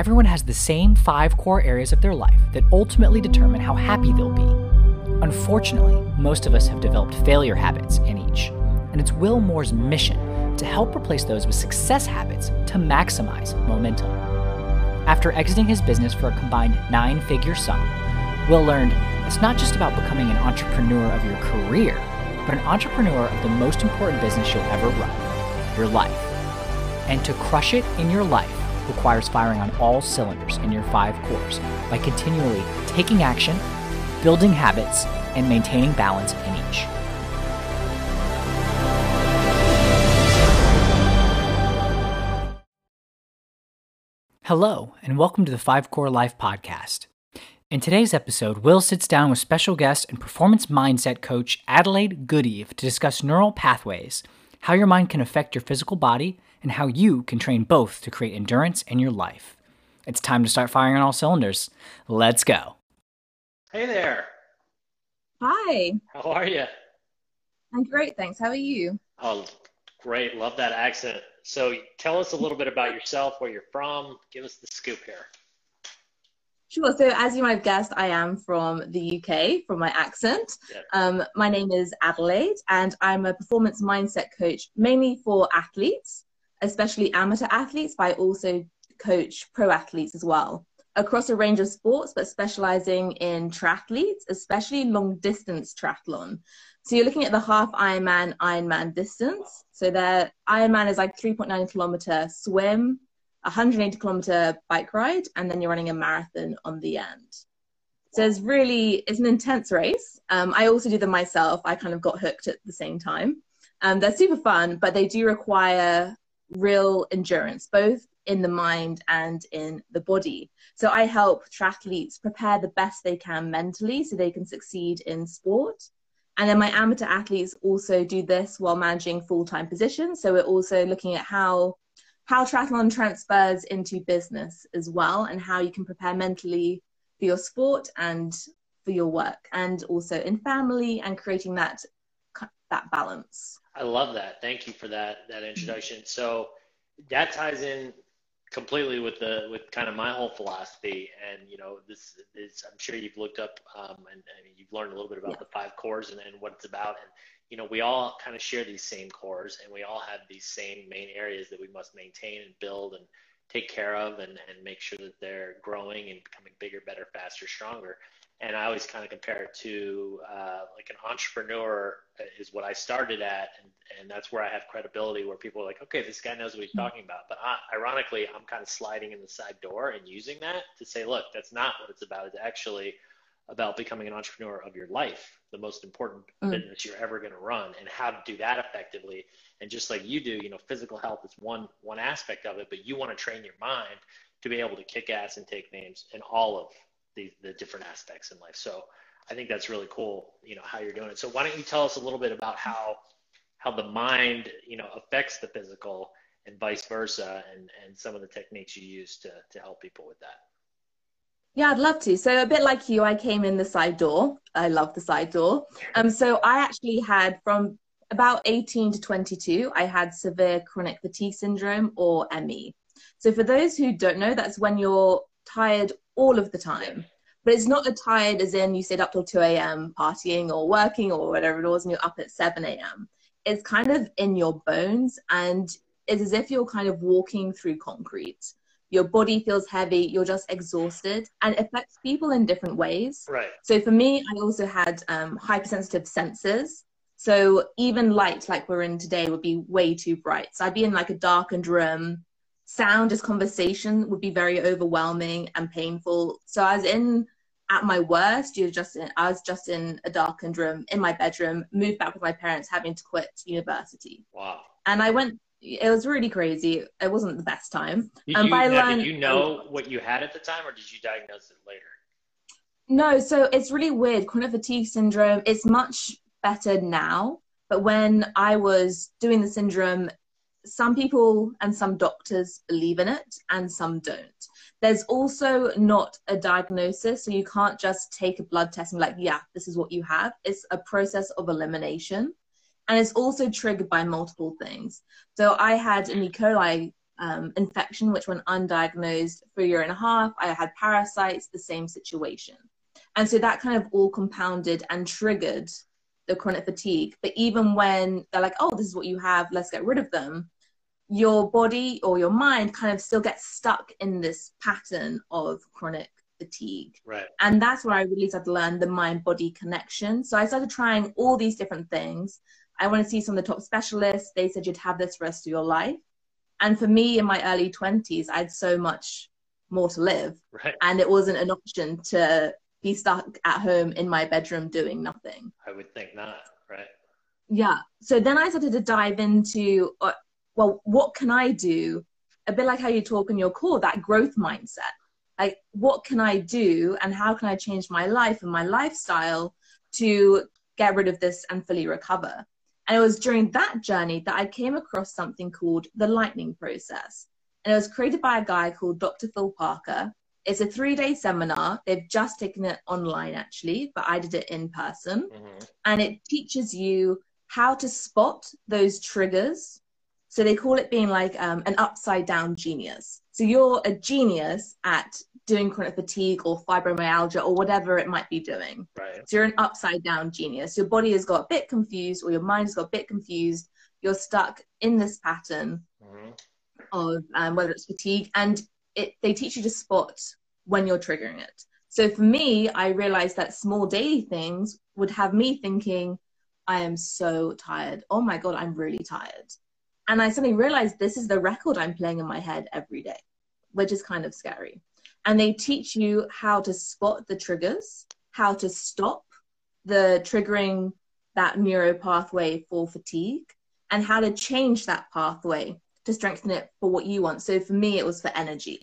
everyone has the same five core areas of their life that ultimately determine how happy they'll be. Unfortunately, most of us have developed failure habits in each, and it's Will Moore's mission to help replace those with success habits to maximize momentum. After exiting his business for a combined nine figure sum, Will learned it's not just about becoming an entrepreneur of your career, but an entrepreneur of the most important business you'll ever run your life. And to crush it in your life requires firing on all cylinders in your five cores by continually taking action, building habits, and maintaining balance in each. Hello, and welcome to the Five Core Life podcast. In today's episode, Will sits down with special guest and performance mindset coach Adelaide Goodeve to discuss neural pathways, how your mind can affect your physical body, and how you can train both to create endurance in your life. It's time to start firing on all cylinders. Let's go. Hey there. Hi. How are you? I'm great, thanks. How are you? Oh, great. Love that accent. So, tell us a little bit about yourself, where you're from. Give us the scoop here. Sure. So, as you might have guessed, I am from the UK from my accent. Yeah. Um, my name is Adelaide, and I'm a performance mindset coach mainly for athletes, especially amateur athletes, but I also coach pro athletes as well across a range of sports, but specializing in triathletes, especially long distance triathlon. So, you're looking at the half Ironman, Ironman distance. So, the Ironman is like 3.9 kilometer swim, 180 kilometer bike ride, and then you're running a marathon on the end. So it's really it's an intense race. Um, I also do them myself. I kind of got hooked at the same time. Um, they're super fun, but they do require real endurance, both in the mind and in the body. So I help triathletes prepare the best they can mentally so they can succeed in sport. And then my amateur athletes also do this while managing full time positions. So we're also looking at how how triathlon transfers into business as well and how you can prepare mentally for your sport and for your work and also in family and creating that that balance i love that thank you for that that introduction so that ties in completely with the with kind of my whole philosophy and you know this is i'm sure you've looked up um, and, and, you've learned a little bit about yeah. the five cores and, and what it's about and you know, we all kind of share these same cores and we all have these same main areas that we must maintain and build and take care of and, and make sure that they're growing and becoming bigger, better, faster, stronger. And I always kind of compare it to uh, like an entrepreneur is what I started at. And, and that's where I have credibility where people are like, okay, this guy knows what he's talking about. But I, ironically, I'm kind of sliding in the side door and using that to say, look, that's not what it's about. It's actually – about becoming an entrepreneur of your life, the most important mm. business you're ever going to run, and how to do that effectively. And just like you do, you know, physical health is one one aspect of it, but you want to train your mind to be able to kick ass and take names in all of the, the different aspects in life. So I think that's really cool, you know, how you're doing it. So why don't you tell us a little bit about how how the mind, you know, affects the physical and vice versa, and and some of the techniques you use to to help people with that. Yeah, I'd love to. So a bit like you, I came in the side door. I love the side door. Um, so I actually had from about 18 to 22, I had severe chronic fatigue syndrome or ME. So for those who don't know, that's when you're tired all of the time. But it's not a tired as in you sit up till 2 a.m. partying or working or whatever it was and you're up at 7 a.m. It's kind of in your bones and it's as if you're kind of walking through concrete your body feels heavy, you're just exhausted, and it affects people in different ways. Right. So for me, I also had um, hypersensitive senses. So even light, like we're in today, would be way too bright. So I'd be in like a darkened room. Sound as conversation would be very overwhelming and painful. So I was in at my worst. You're just in, I was just in a darkened room in my bedroom. Moved back with my parents, having to quit university. Wow. And I went it was really crazy. It wasn't the best time. Did um, you, learned, did you know what you had at the time, or did you diagnose it later? No, so it's really weird. Chronic fatigue syndrome. It's much better now, but when I was doing the syndrome, some people and some doctors believe in it, and some don't. There's also not a diagnosis, so you can't just take a blood test and be like, yeah, this is what you have. It's a process of elimination and it's also triggered by multiple things. So I had an E. coli um, infection, which went undiagnosed for a year and a half. I had parasites, the same situation. And so that kind of all compounded and triggered the chronic fatigue. But even when they're like, oh, this is what you have, let's get rid of them, your body or your mind kind of still gets stuck in this pattern of chronic fatigue. Right. And that's where I really started to learn the mind body connection. So I started trying all these different things. I want to see some of the top specialists. They said you'd have this for the rest of your life. And for me in my early 20s, I had so much more to live. Right. And it wasn't an option to be stuck at home in my bedroom doing nothing. I would think not, right? Yeah. So then I started to dive into, uh, well, what can I do? A bit like how you talk in your core, that growth mindset. Like, what can I do and how can I change my life and my lifestyle to get rid of this and fully recover? And it was during that journey that I came across something called the lightning process. And it was created by a guy called Dr. Phil Parker. It's a three day seminar. They've just taken it online, actually, but I did it in person. Mm-hmm. And it teaches you how to spot those triggers. So they call it being like um, an upside down genius. So you're a genius at doing chronic fatigue or fibromyalgia or whatever it might be doing. Right. So you're an upside down genius. Your body has got a bit confused or your mind has got a bit confused. You're stuck in this pattern mm-hmm. of um, whether it's fatigue and it, they teach you to spot when you're triggering it. So for me, I realized that small daily things would have me thinking, I am so tired. Oh my God, I'm really tired. And I suddenly realized this is the record I'm playing in my head every day, which is kind of scary. And they teach you how to spot the triggers, how to stop the triggering that neuro pathway for fatigue, and how to change that pathway to strengthen it for what you want. So for me, it was for energy.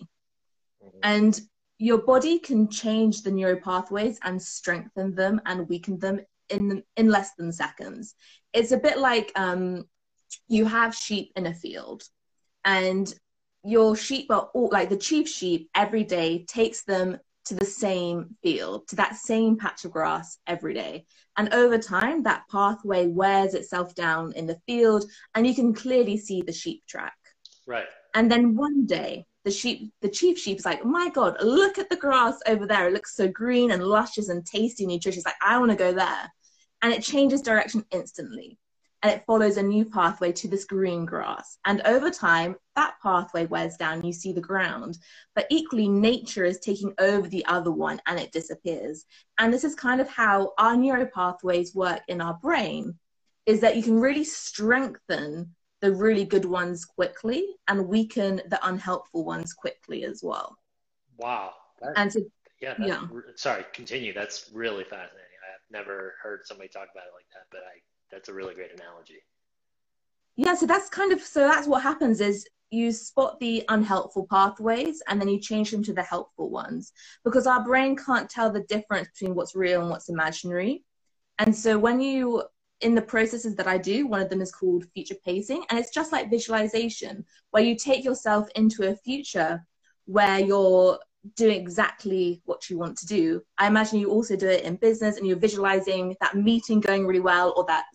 Mm-hmm. And your body can change the neuro pathways and strengthen them and weaken them in in less than seconds. It's a bit like um, you have sheep in a field, and your sheep are all like the chief sheep every day takes them to the same field, to that same patch of grass every day. And over time, that pathway wears itself down in the field, and you can clearly see the sheep track. Right. And then one day, the sheep, the chief sheep is like, oh my God, look at the grass over there. It looks so green and luscious and tasty, nutritious. Like, I want to go there. And it changes direction instantly and it follows a new pathway to this green grass. And over time, that pathway wears down, you see the ground. But equally, nature is taking over the other one and it disappears. And this is kind of how our neural pathways work in our brain, is that you can really strengthen the really good ones quickly and weaken the unhelpful ones quickly as well. Wow. That, and so, yeah, yeah. Sorry, continue. That's really fascinating. I've never heard somebody talk about it like that, but I that's a really great analogy. Yeah, so that's kind of so that's what happens is you spot the unhelpful pathways and then you change them to the helpful ones because our brain can't tell the difference between what's real and what's imaginary. And so when you in the processes that I do, one of them is called future pacing and it's just like visualization where you take yourself into a future where you're doing exactly what you want to do. I imagine you also do it in business and you're visualizing that meeting going really well or that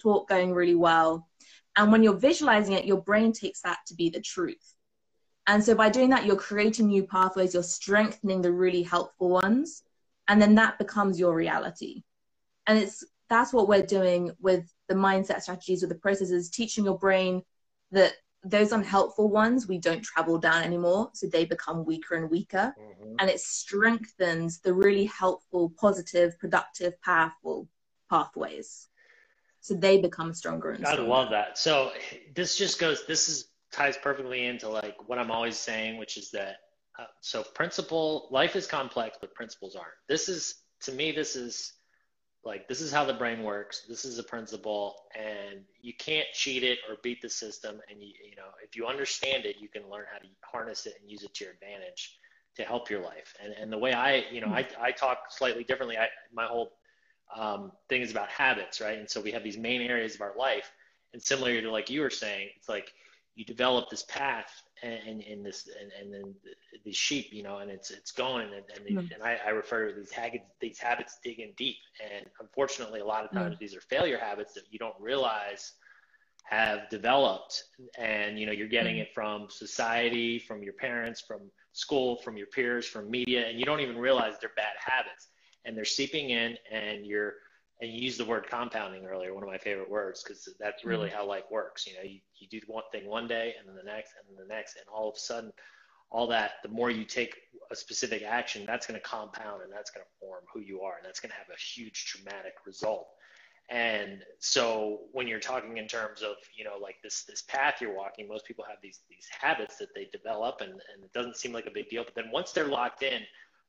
talk going really well. And when you're visualizing it, your brain takes that to be the truth. And so by doing that, you're creating new pathways, you're strengthening the really helpful ones, and then that becomes your reality. And it's that's what we're doing with the mindset strategies, with the processes, teaching your brain that those unhelpful ones we don't travel down anymore so they become weaker and weaker mm-hmm. and it strengthens the really helpful positive productive powerful pathways so they become stronger and stronger. i love that so this just goes this is ties perfectly into like what i'm always saying which is that uh, so principle life is complex but principles aren't this is to me this is like this is how the brain works. This is a principle and you can't cheat it or beat the system. And you you know if you understand it you can learn how to harness it and use it to your advantage to help your life. And and the way i you know i, I talk slightly differently. I, my whole um, thing is about habits right? And so we have these main areas of our life. And similar to like you were saying it's like you develop this path and, and, this and, and then the sheep, you know, and it's it's going and and, mm. and I, I, refer to these habits these habits digging deep. And unfortunately, a lot of times mm. these are failure habits that you don't realize have developed and you know you're getting it from society from your parents from school from your peers from media and you don't even realize they're bad habits and they're seeping in and you're and you used the word compounding earlier one of my favorite words because that's really mm-hmm. how life works you know you, you do one thing one day and then the next and then the next and all of a sudden all that the more you take a specific action that's going to compound and that's going to form who you are and that's going to have a huge dramatic result and so when you're talking in terms of, you know, like this this path you're walking, most people have these these habits that they develop and, and it doesn't seem like a big deal. But then once they're locked in,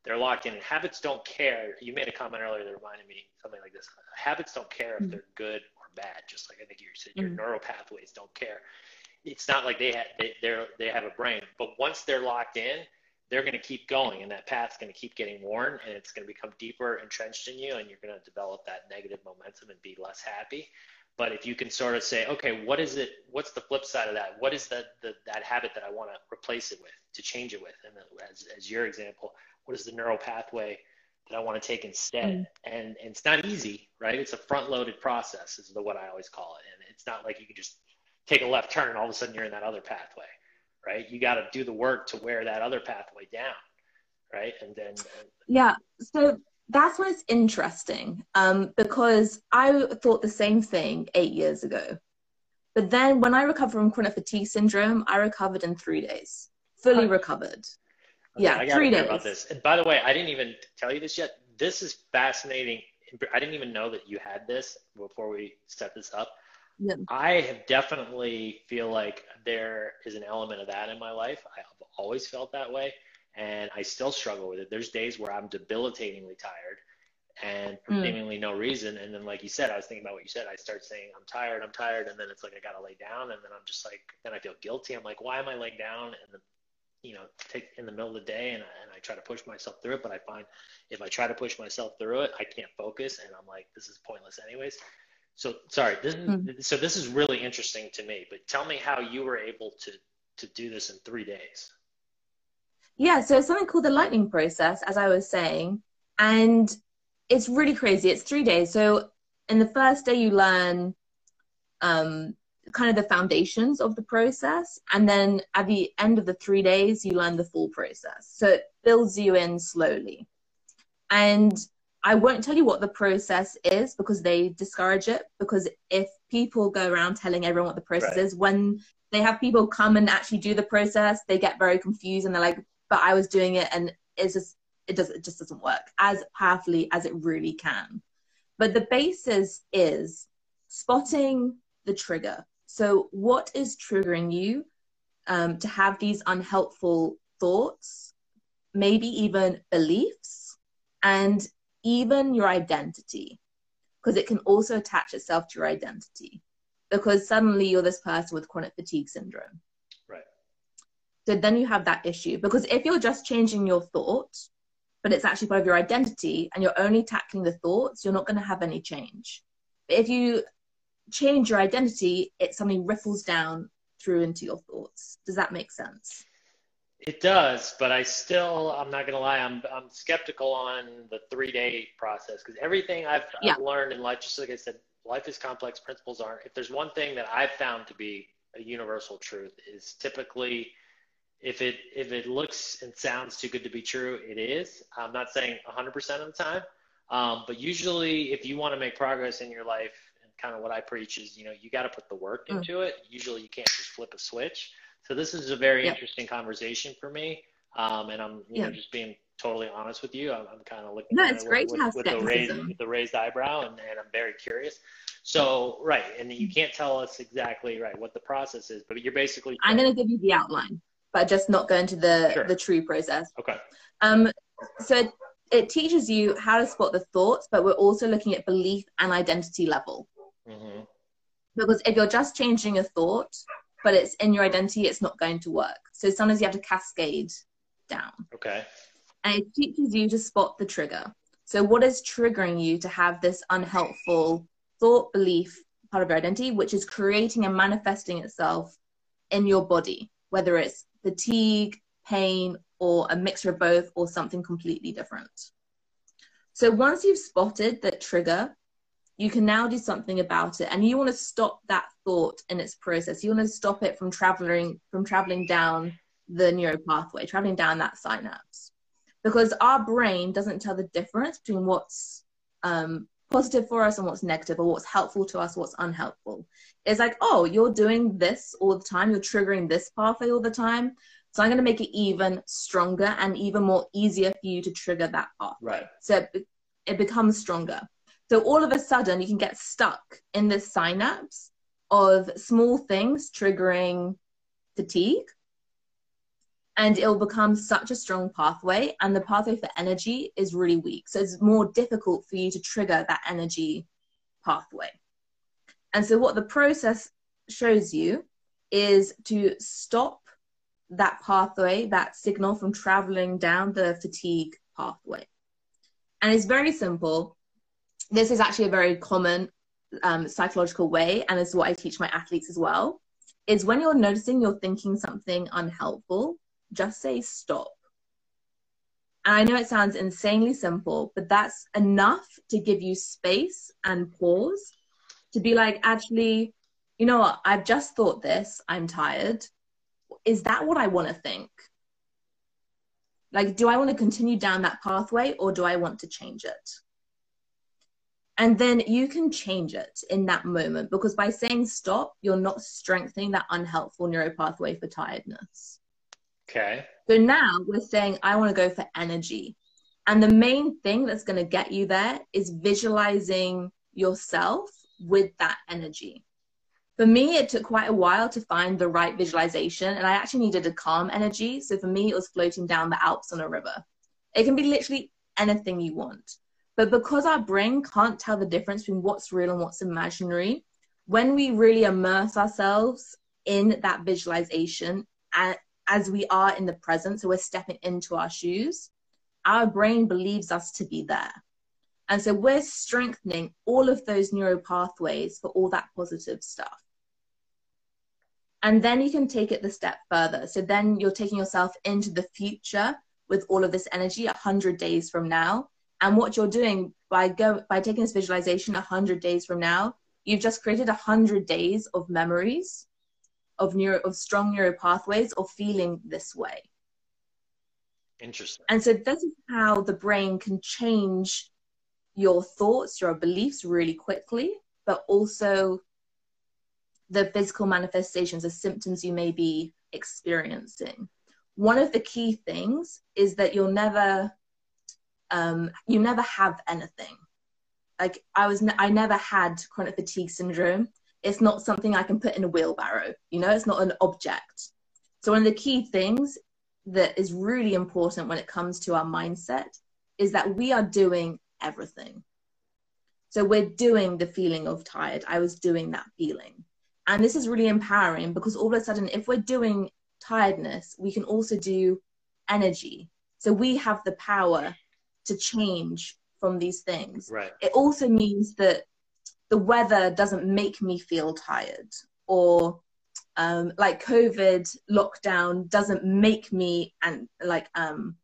they're locked in. And habits don't care. You made a comment earlier that reminded me something like this. Habits don't care if mm-hmm. they're good or bad, just like I think you said your mm-hmm. neural pathways don't care. It's not like they have they they're, they have a brain, but once they're locked in, they're going to keep going and that path's going to keep getting worn and it's going to become deeper entrenched in you and you're going to develop that negative momentum and be less happy but if you can sort of say okay what is it what's the flip side of that what is the, the that habit that i want to replace it with to change it with and as, as your example what is the neural pathway that i want to take instead mm. and, and it's not easy right it's a front loaded process is the what i always call it and it's not like you can just take a left turn and all of a sudden you're in that other pathway right? You got to do the work to wear that other pathway down, right? And then and... yeah, so that's why it's interesting um, because I thought the same thing eight years ago. But then when I recovered from chronic fatigue syndrome, I recovered in three days, fully recovered. Yeah, three days. About this. And by the way, I didn't even tell you this yet. This is fascinating. I didn't even know that you had this before we set this up. Yeah. I have definitely feel like there is an element of that in my life. I've always felt that way, and I still struggle with it. There's days where I'm debilitatingly tired, and for mm. seemingly no reason. And then, like you said, I was thinking about what you said. I start saying, "I'm tired, I'm tired," and then it's like I gotta lay down, and then I'm just like, then I feel guilty. I'm like, why am I laying down? And then you know, take in the middle of the day and, and I try to push myself through it. But I find if I try to push myself through it, I can't focus and I'm like, this is pointless anyways. So sorry, this, mm-hmm. so this is really interesting to me. But tell me how you were able to to do this in three days. Yeah, so it's something called the lightning process, as I was saying, and it's really crazy. It's three days. So in the first day, you learn um, kind of the foundations of the process, and then at the end of the three days, you learn the full process. So it builds you in slowly, and I won't tell you what the process is because they discourage it. Because if people go around telling everyone what the process right. is, when they have people come and actually do the process, they get very confused and they're like, "But I was doing it, and it's just it does it just doesn't work as powerfully as it really can." But the basis is spotting the trigger. So, what is triggering you um, to have these unhelpful thoughts, maybe even beliefs, and even your identity, because it can also attach itself to your identity. Because suddenly you're this person with chronic fatigue syndrome. Right. So then you have that issue. Because if you're just changing your thought, but it's actually part of your identity and you're only tackling the thoughts, you're not going to have any change. But if you change your identity, it suddenly ripples down through into your thoughts. Does that make sense? It does, but I still, I'm not going to lie, I'm, I'm skeptical on the three day process because everything I've, yeah. I've learned in life, just like I said, life is complex, principles aren't. If there's one thing that I've found to be a universal truth is typically if it if it looks and sounds too good to be true, it is. I'm not saying 100% of the time, um, but usually if you want to make progress in your life, kind of what I preach is, you know, you got to put the work mm. into it. Usually you can't just flip a switch. So this is a very yep. interesting conversation for me. Um, and I'm you know just being totally honest with you. I'm, I'm kind of looking no, it's great with, with, with the raised with the raised eyebrow, and, and I'm very curious. So right, and you can't tell us exactly right what the process is, but you're basically. I'm going to give you the outline, but just not go into the sure. the true process. Okay. Um. So it teaches you how to spot the thoughts, but we're also looking at belief and identity level. Mm-hmm. Because if you're just changing a thought, but it's in your identity, it's not going to work. So sometimes you have to cascade down. Okay. And it teaches you to spot the trigger. So what is triggering you to have this unhelpful thought, belief, part of your identity, which is creating and manifesting itself in your body, whether it's fatigue, pain, or a mixture of both, or something completely different. So once you've spotted that trigger, you can now do something about it. And you want to stop that thought in its process. You want to stop it from traveling from traveling down the neural pathway traveling down that synapse. Because our brain doesn't tell the difference between what's um, positive for us and what's negative or what's helpful to us what's unhelpful. It's like oh you're doing this all the time. You're triggering this pathway all the time. So i'm going to make it even stronger and even more easier for you to trigger that pathway. Right. So it, it becomes stronger so all of a sudden, you can get stuck in this synapse of small things triggering fatigue. And it'll become such a strong pathway, and the pathway for energy is really weak. So it's more difficult for you to trigger that energy pathway. And so, what the process shows you is to stop that pathway, that signal from traveling down the fatigue pathway. And it's very simple this is actually a very common um, psychological way, and it's what I teach my athletes as well. Is when you're noticing you're thinking something unhelpful, just say stop. And I know it sounds insanely simple, but that's enough to give you space and pause to be like, actually, you know what? I've just thought this. I'm tired. Is that what I want to think? Like, do I want to continue down that pathway or do I want to change it? And then you can change it in that moment because by saying stop you're not strengthening that unhelpful neuropathway for tiredness. Okay. So now we're saying i want to go for energy. And the main thing that's going to get you there is visualizing yourself with that energy. For me it took quite a while to find the right visualization and i actually needed a calm energy. So for me it was floating down the alps on a river. It can be literally anything you want but because our brain can't tell the difference between what's real and what's imaginary, when we really immerse ourselves in that visualization as we are in the present, so we're stepping into our shoes, our brain believes us to be there. And so we're strengthening all of those neural pathways for all that positive stuff. And then you can take it the step further. So then you're taking yourself into the future with all of this energy 100 days from now and what you're doing by go by taking this visualization 100 days from now, you've just created 100 days of memories of neuro of strong neural pathways of feeling this way. Interesting. And so this is how the brain can change your thoughts, your beliefs really quickly, but also the physical manifestations, the symptoms you may be experiencing. One of the key things is that you'll never um, you never have anything. Like I was, I never had chronic fatigue syndrome. It's not something I can put in a wheelbarrow. You know, it's not an object. So one of the key things that is really important when it comes to our mindset is that we are doing everything. So we're doing the feeling of tired. I was doing that feeling. And this is really empowering because all of a sudden, if we're doing tiredness, we can also do energy. So we have the power to change from these things. Right. It also means that the weather doesn't make me feel tired or um, like COVID lockdown doesn't make me and like um,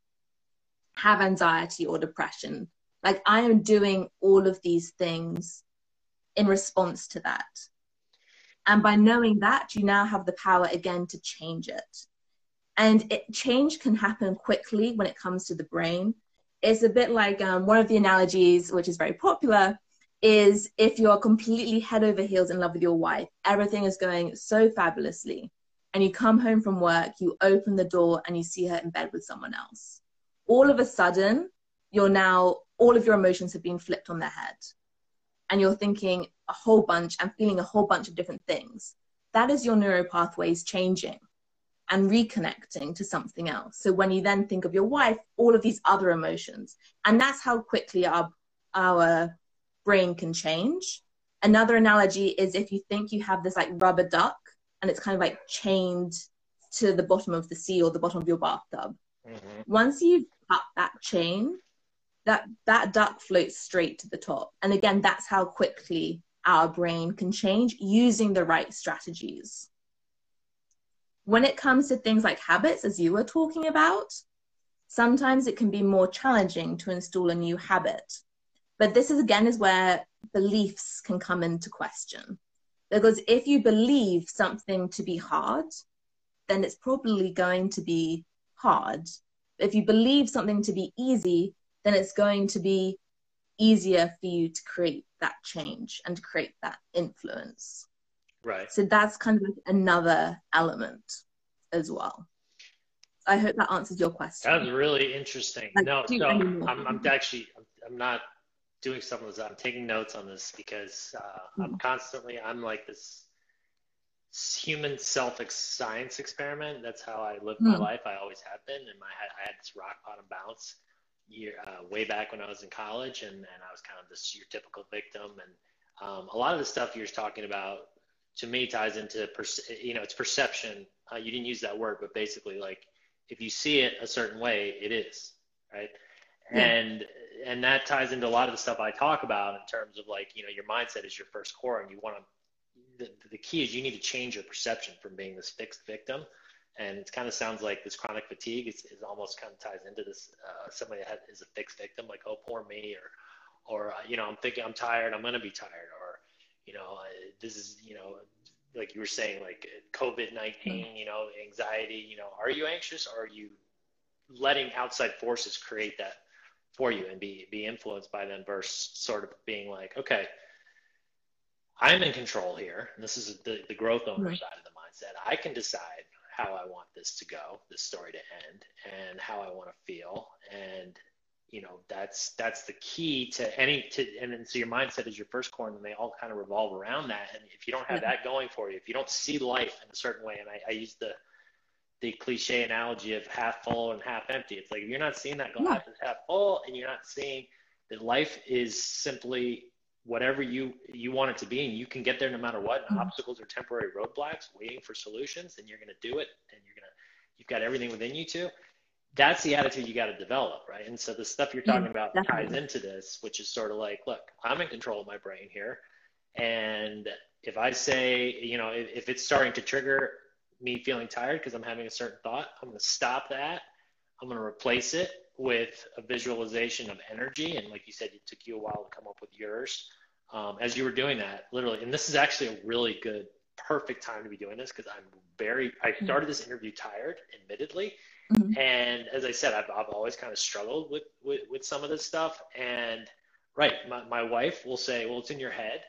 have anxiety or depression. Like I am doing all of these things in response to that. And by knowing that, you now have the power again to change it. And it, change can happen quickly when it comes to the brain it's a bit like um, one of the analogies, which is very popular, is if you're completely head over heels in love with your wife, everything is going so fabulously, and you come home from work, you open the door, and you see her in bed with someone else. All of a sudden, you're now, all of your emotions have been flipped on their head. And you're thinking a whole bunch and feeling a whole bunch of different things. That is your neural pathways changing and reconnecting to something else. So when you then think of your wife, all of these other emotions, and that's how quickly our our brain can change. Another analogy is if you think you have this like rubber duck and it's kind of like chained to the bottom of the sea or the bottom of your bathtub. Mm-hmm. Once you cut that chain, that that duck floats straight to the top. And again, that's how quickly our brain can change using the right strategies when it comes to things like habits, as you were talking about, sometimes it can be more challenging to install a new habit. But this is again is where beliefs can come into question. Because if you believe something to be hard, then it's probably going to be hard. If you believe something to be easy, then it's going to be easier for you to create that change and create that influence. Right. So that's kind of like another element as well. I hope that answers your question. That was really interesting. Like, no, no, I'm, I'm actually, I'm not doing some of this. I'm taking notes on this because uh. I'm constantly, I'm like this human self science experiment. That's how I live my mm. life. I always have been. And my, I had this rock bottom bounce year, uh, way back when I was in college, and, and I was kind of this your typical victim. And um, a lot of the stuff you're talking about to me ties into, perce- you know, it's perception. Uh, you didn't use that word, but basically, like if you see it a certain way, it is right. Yeah. And and that ties into a lot of the stuff I talk about in terms of like you know your mindset is your first core, and you want to. The, the key is you need to change your perception from being this fixed victim and it kind of sounds like this chronic fatigue is, is almost kind of ties into this uh, somebody that is a fixed victim like oh poor me or or uh, you know i'm thinking i'm tired i'm going to be tired you know uh, this is you know like you were saying like covid-19 hmm. you know anxiety you know are you anxious or are you letting outside forces create that for you and be be influenced by them versus sort of being like okay i'm in control here and this is the, the growth owner right. side of the mindset i can decide how I want this to go, this story to end, and how I want to feel. And you know, that's that's the key to any to and then so your mindset is your first core, and they all kind of revolve around that. And if you don't have that going for you, if you don't see life in a certain way, and I, I use the the cliche analogy of half full and half empty. It's like if you're not seeing that glass yeah. is half full, and you're not seeing that life is simply whatever you you want it to be and you can get there no matter what mm-hmm. obstacles are temporary roadblocks waiting for solutions and you're going to do it and you're going to you've got everything within you to that's the attitude you got to develop right and so the stuff you're talking about Definitely. ties into this which is sort of like look i'm in control of my brain here and if i say you know if, if it's starting to trigger me feeling tired because i'm having a certain thought i'm going to stop that i'm going to replace it with a visualization of energy and like you said it took you a while to come up with yours um, as you were doing that, literally, and this is actually a really good, perfect time to be doing this because I'm very, I started this interview tired, admittedly. Mm-hmm. And as I said, I've, I've always kind of struggled with, with, with some of this stuff. And right, my, my wife will say, well, it's in your head.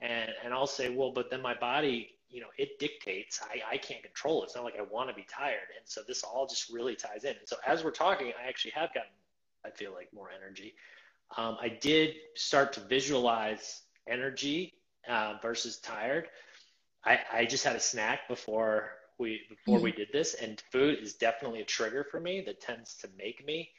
And, and I'll say, well, but then my body, you know, it dictates. I, I can't control it. It's not like I want to be tired. And so this all just really ties in. And so as we're talking, I actually have gotten, I feel like, more energy. Um, I did start to visualize energy uh, versus tired. I, I just had a snack before we before mm we did this, and food is definitely a trigger for me that tends to make me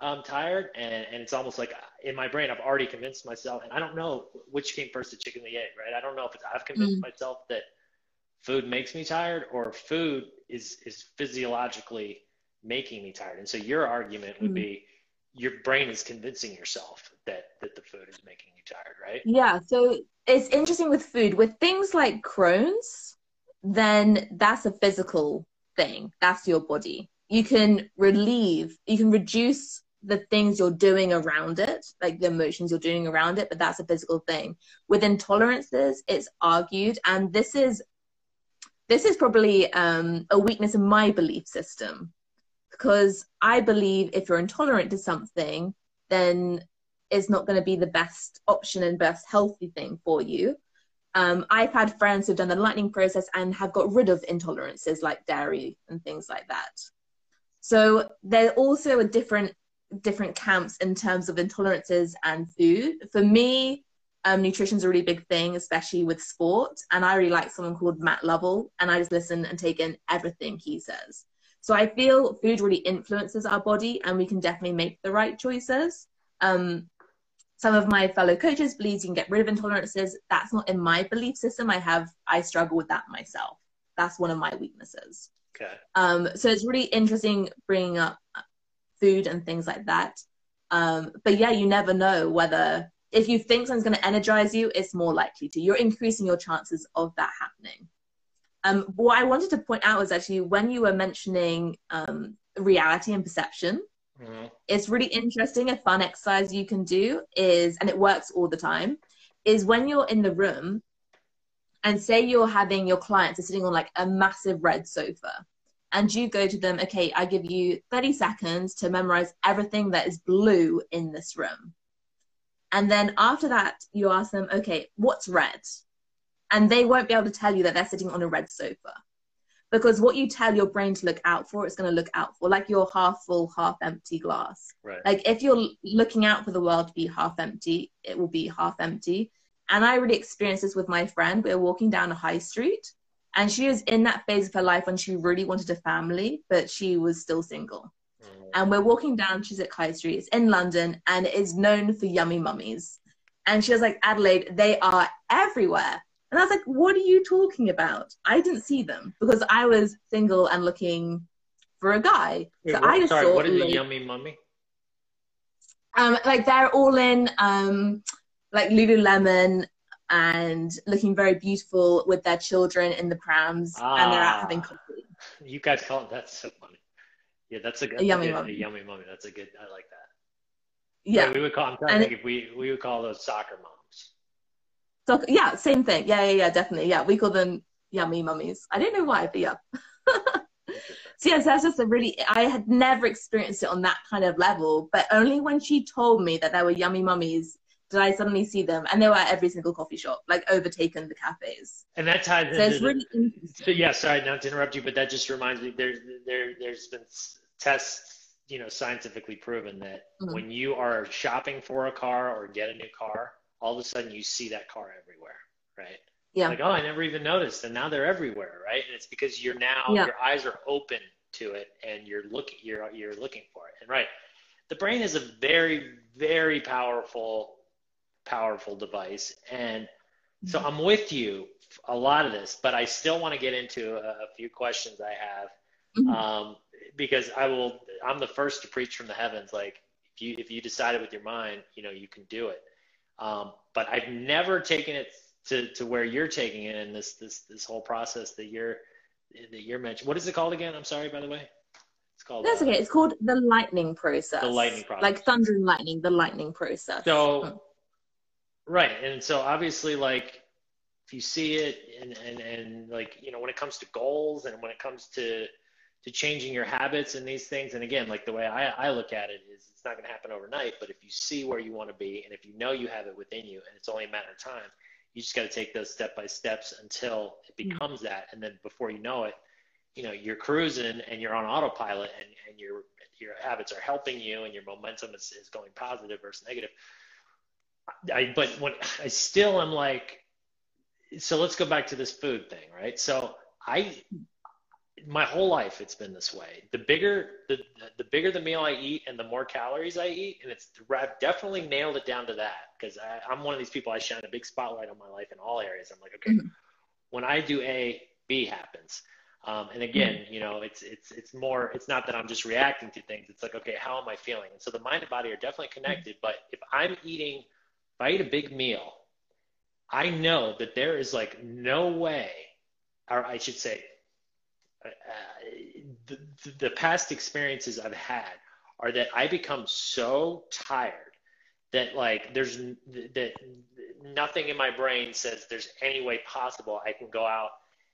um, tired. And, and it's almost like in my brain, I've already convinced myself, and I don't know which came first, the chicken or the egg, right? I don't know if it's I've convinced mm myself that food makes me tired or food is is physiologically making me tired. And so your argument would mm be your brain is convincing yourself that that the food is making you tired, right? Yeah. So it's interesting with food. With things like Crohn's, then that's a physical thing. That's your body. You can relieve, you can reduce the things you're doing around it, like the emotions you're doing around it, but that's a physical thing. With intolerances, it's argued, and this is this is probably um, a weakness in my belief system because I believe if you're intolerant to something, then it's not going to be the best option and best healthy thing for you. Um, I've had friends who've done the lightning process and have got rid of intolerances like dairy and things like that. So there also are different different camps in terms of intolerances and food. For me, um, nutrition's a really big thing, especially with sport. And I really like someone called Matt Lovell, and I just listen and take in everything he says. So I feel food really influences our body and we can definitely make the right choices. Um, some of my fellow coaches believe you can get rid of intolerances. That's not in my belief system. I have, I struggle with that myself. That's one of my weaknesses. Okay. Um, so it's really interesting bringing up food and things like that. Um, but yeah, you never know whether if you think something's going to energize you, it's more likely to. You're increasing your chances of that happening. Um, what I wanted to point out was actually when you were mentioning um, reality and perception, Mm-hmm. It's really interesting. A fun exercise you can do is, and it works all the time, is when you're in the room and say you're having your clients are sitting on like a massive red sofa and you go to them, okay, I give you 30 seconds to memorize everything that is blue in this room. And then after that, you ask them, okay, what's red? And they won't be able to tell you that they're sitting on a red sofa because what you tell your brain to look out for it's going to look out for like your half full half empty glass. Right. like if you're looking out for the world to be half empty it will be half empty. And i really experienced this with my friend. We were walking down a high street and she was in that phase of her life when she really wanted a family but she was still single. Mm. and we're walking down chiswick high street it's in london and it is known for yummy mummies. And she was like adelaide they are everywhere and I was like, what are you talking about? I didn't see them because I was single and looking for a guy. Wait, so what, I just sorry, what is like, a yummy mummy? Um, like they're all in um, like Lululemon and looking very beautiful with their children in the prams ah, and they're out having ah. coffee. You guys call it that's so funny. Yeah, that's a good a yummy mummy. A yummy mummy. That's a good. I like that. Yeah, we would call. I'm trying to think if we we would call those soccer moms. So yeah, same thing. Yeah, yeah, yeah, definitely. Yeah, we call them yummy mummies. I don't know why, but yeah. so yes, that's just a really. I had never experienced it on that kind of level, but only when she told me that there were yummy mummies did I suddenly see them, and they were at every single coffee shop, like overtaken the cafes. And that ties so into. It's really the, so yeah, sorry not to interrupt you, but that just reminds me. There's there there's been tests, you know, scientifically proven that mm-hmm. when you are shopping for a car or get a new car all of a sudden you see that car everywhere, right? Yeah. Like, oh, I never even noticed, and now they're everywhere, right? And it's because you're now yeah. your eyes are open to it, and you're looking you're you're looking for it. And right, the brain is a very very powerful powerful device, and so mm-hmm. I'm with you a lot of this, but I still want to get into a, a few questions I have. Mm-hmm. Um, because I will, I'm the first to preach from the heavens. Like if you, if you decide it with your mind, you know, you can do it. Um, but I've never taken it to, to where you're taking it in this this this whole process that you're that you're mentioning. What is it called again? I'm sorry, by the way. It's called. That's uh, okay. It's called the lightning process. The lightning process. Like thunder and lightning. The lightning process. So, right, and so obviously, like if you see it, and and and like you know, when it comes to goals, and when it comes to to changing your habits and these things. And again, like the way I, I look at it is it's not going to happen overnight, but if you see where you want to be and if you know you have it within you and it's only a matter of time, you just got to take those step by steps until it mm. becomes mm-hmm. that. And then before you know it, you know, you're cruising and you're on autopilot and, and your, your habits are helping you and your momentum is, is going positive versus negative. I, but when I still am like, so let's go back to this food thing, right? So I, my whole life it's been this way. The bigger the the bigger the meal I eat and the more calories I eat, and it's I've definitely nailed it down to that because I'm one of these people I shine a big spotlight on my life in all areas. I'm like, okay, mm-hmm. when I do A, B happens. Um, and again, mm-hmm. you know, it's it's it's more. It's not that I'm just reacting to things. It's like, okay, how am I feeling? And so the mind and body are definitely connected. Mm-hmm. But if I'm eating, if I eat a big meal, I know that there is like no way, or I should say, the, the past experiences I've had are that I become so tired that like there's that nothing in my brain says there's any way possible I can go out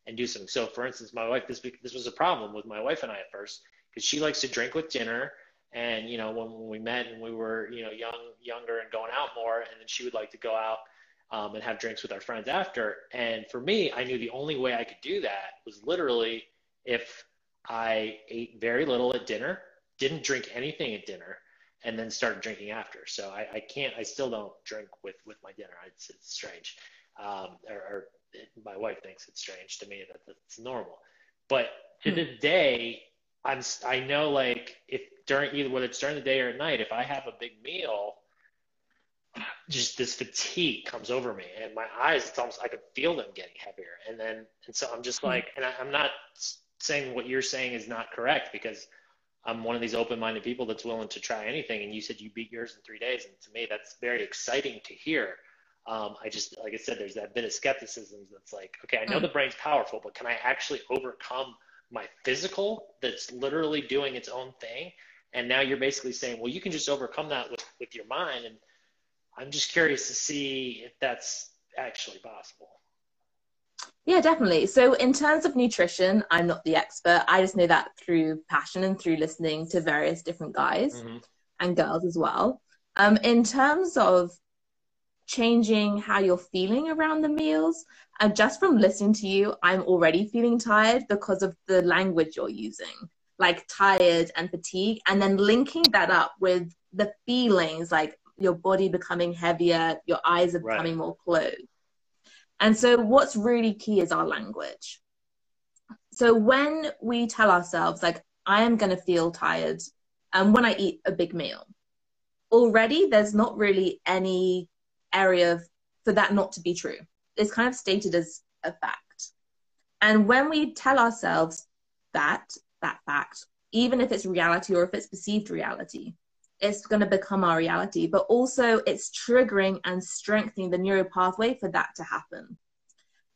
and do something. So for instance, my wife this this was a problem with my wife and I at first because she likes to drink with dinner and you know when, when we met and we were you know young younger and going out more and then she would like to go out um, and have drinks with our friends after and for me I knew the only way I could do that was literally if I ate very little at dinner, didn't drink anything at dinner, and then started drinking after. So I, I can't, I still don't drink with, with my dinner. It's, it's strange. Um, or, or my wife thinks it's strange to me that that's normal. But to hmm. this day, I'm, I know like if during either whether it's during the day or at night, if I have a big meal, just this fatigue comes over me and my eyes, it's almost, I could feel them getting heavier. And then, and so I'm just hmm. like, and I, I'm not saying what you're saying is not correct because I'm one of these open-minded people that's willing to try anything. And you said you beat yours in three days, and to me, that's very exciting to hear. Um, I just, like I said, there's that bit of skepticism that's like, okay, I know mm. the brain's powerful, but can I actually overcome my physical that's literally doing its own thing? And now you're basically saying, well, you can just overcome that with, with your mind. And I'm just curious to see if that's actually possible. Yeah, definitely. So, in terms of nutrition, I'm not the expert. I just know that through passion and through listening to various different guys mm-hmm. and girls as well. Um, in terms of changing how you're feeling around the meals, and just from listening to you, I'm already feeling tired because of the language you're using, like tired and fatigue, and then linking that up with the feelings like your body becoming heavier, your eyes are right. becoming more closed. And so, what's really key is our language. So, when we tell ourselves, like, I am going to feel tired um, when I eat a big meal, already there's not really any area for that not to be true. It's kind of stated as a fact. And when we tell ourselves that, that fact, even if it's reality or if it's perceived reality, it's going to become our reality, but also it's triggering and strengthening the neural pathway for that to happen.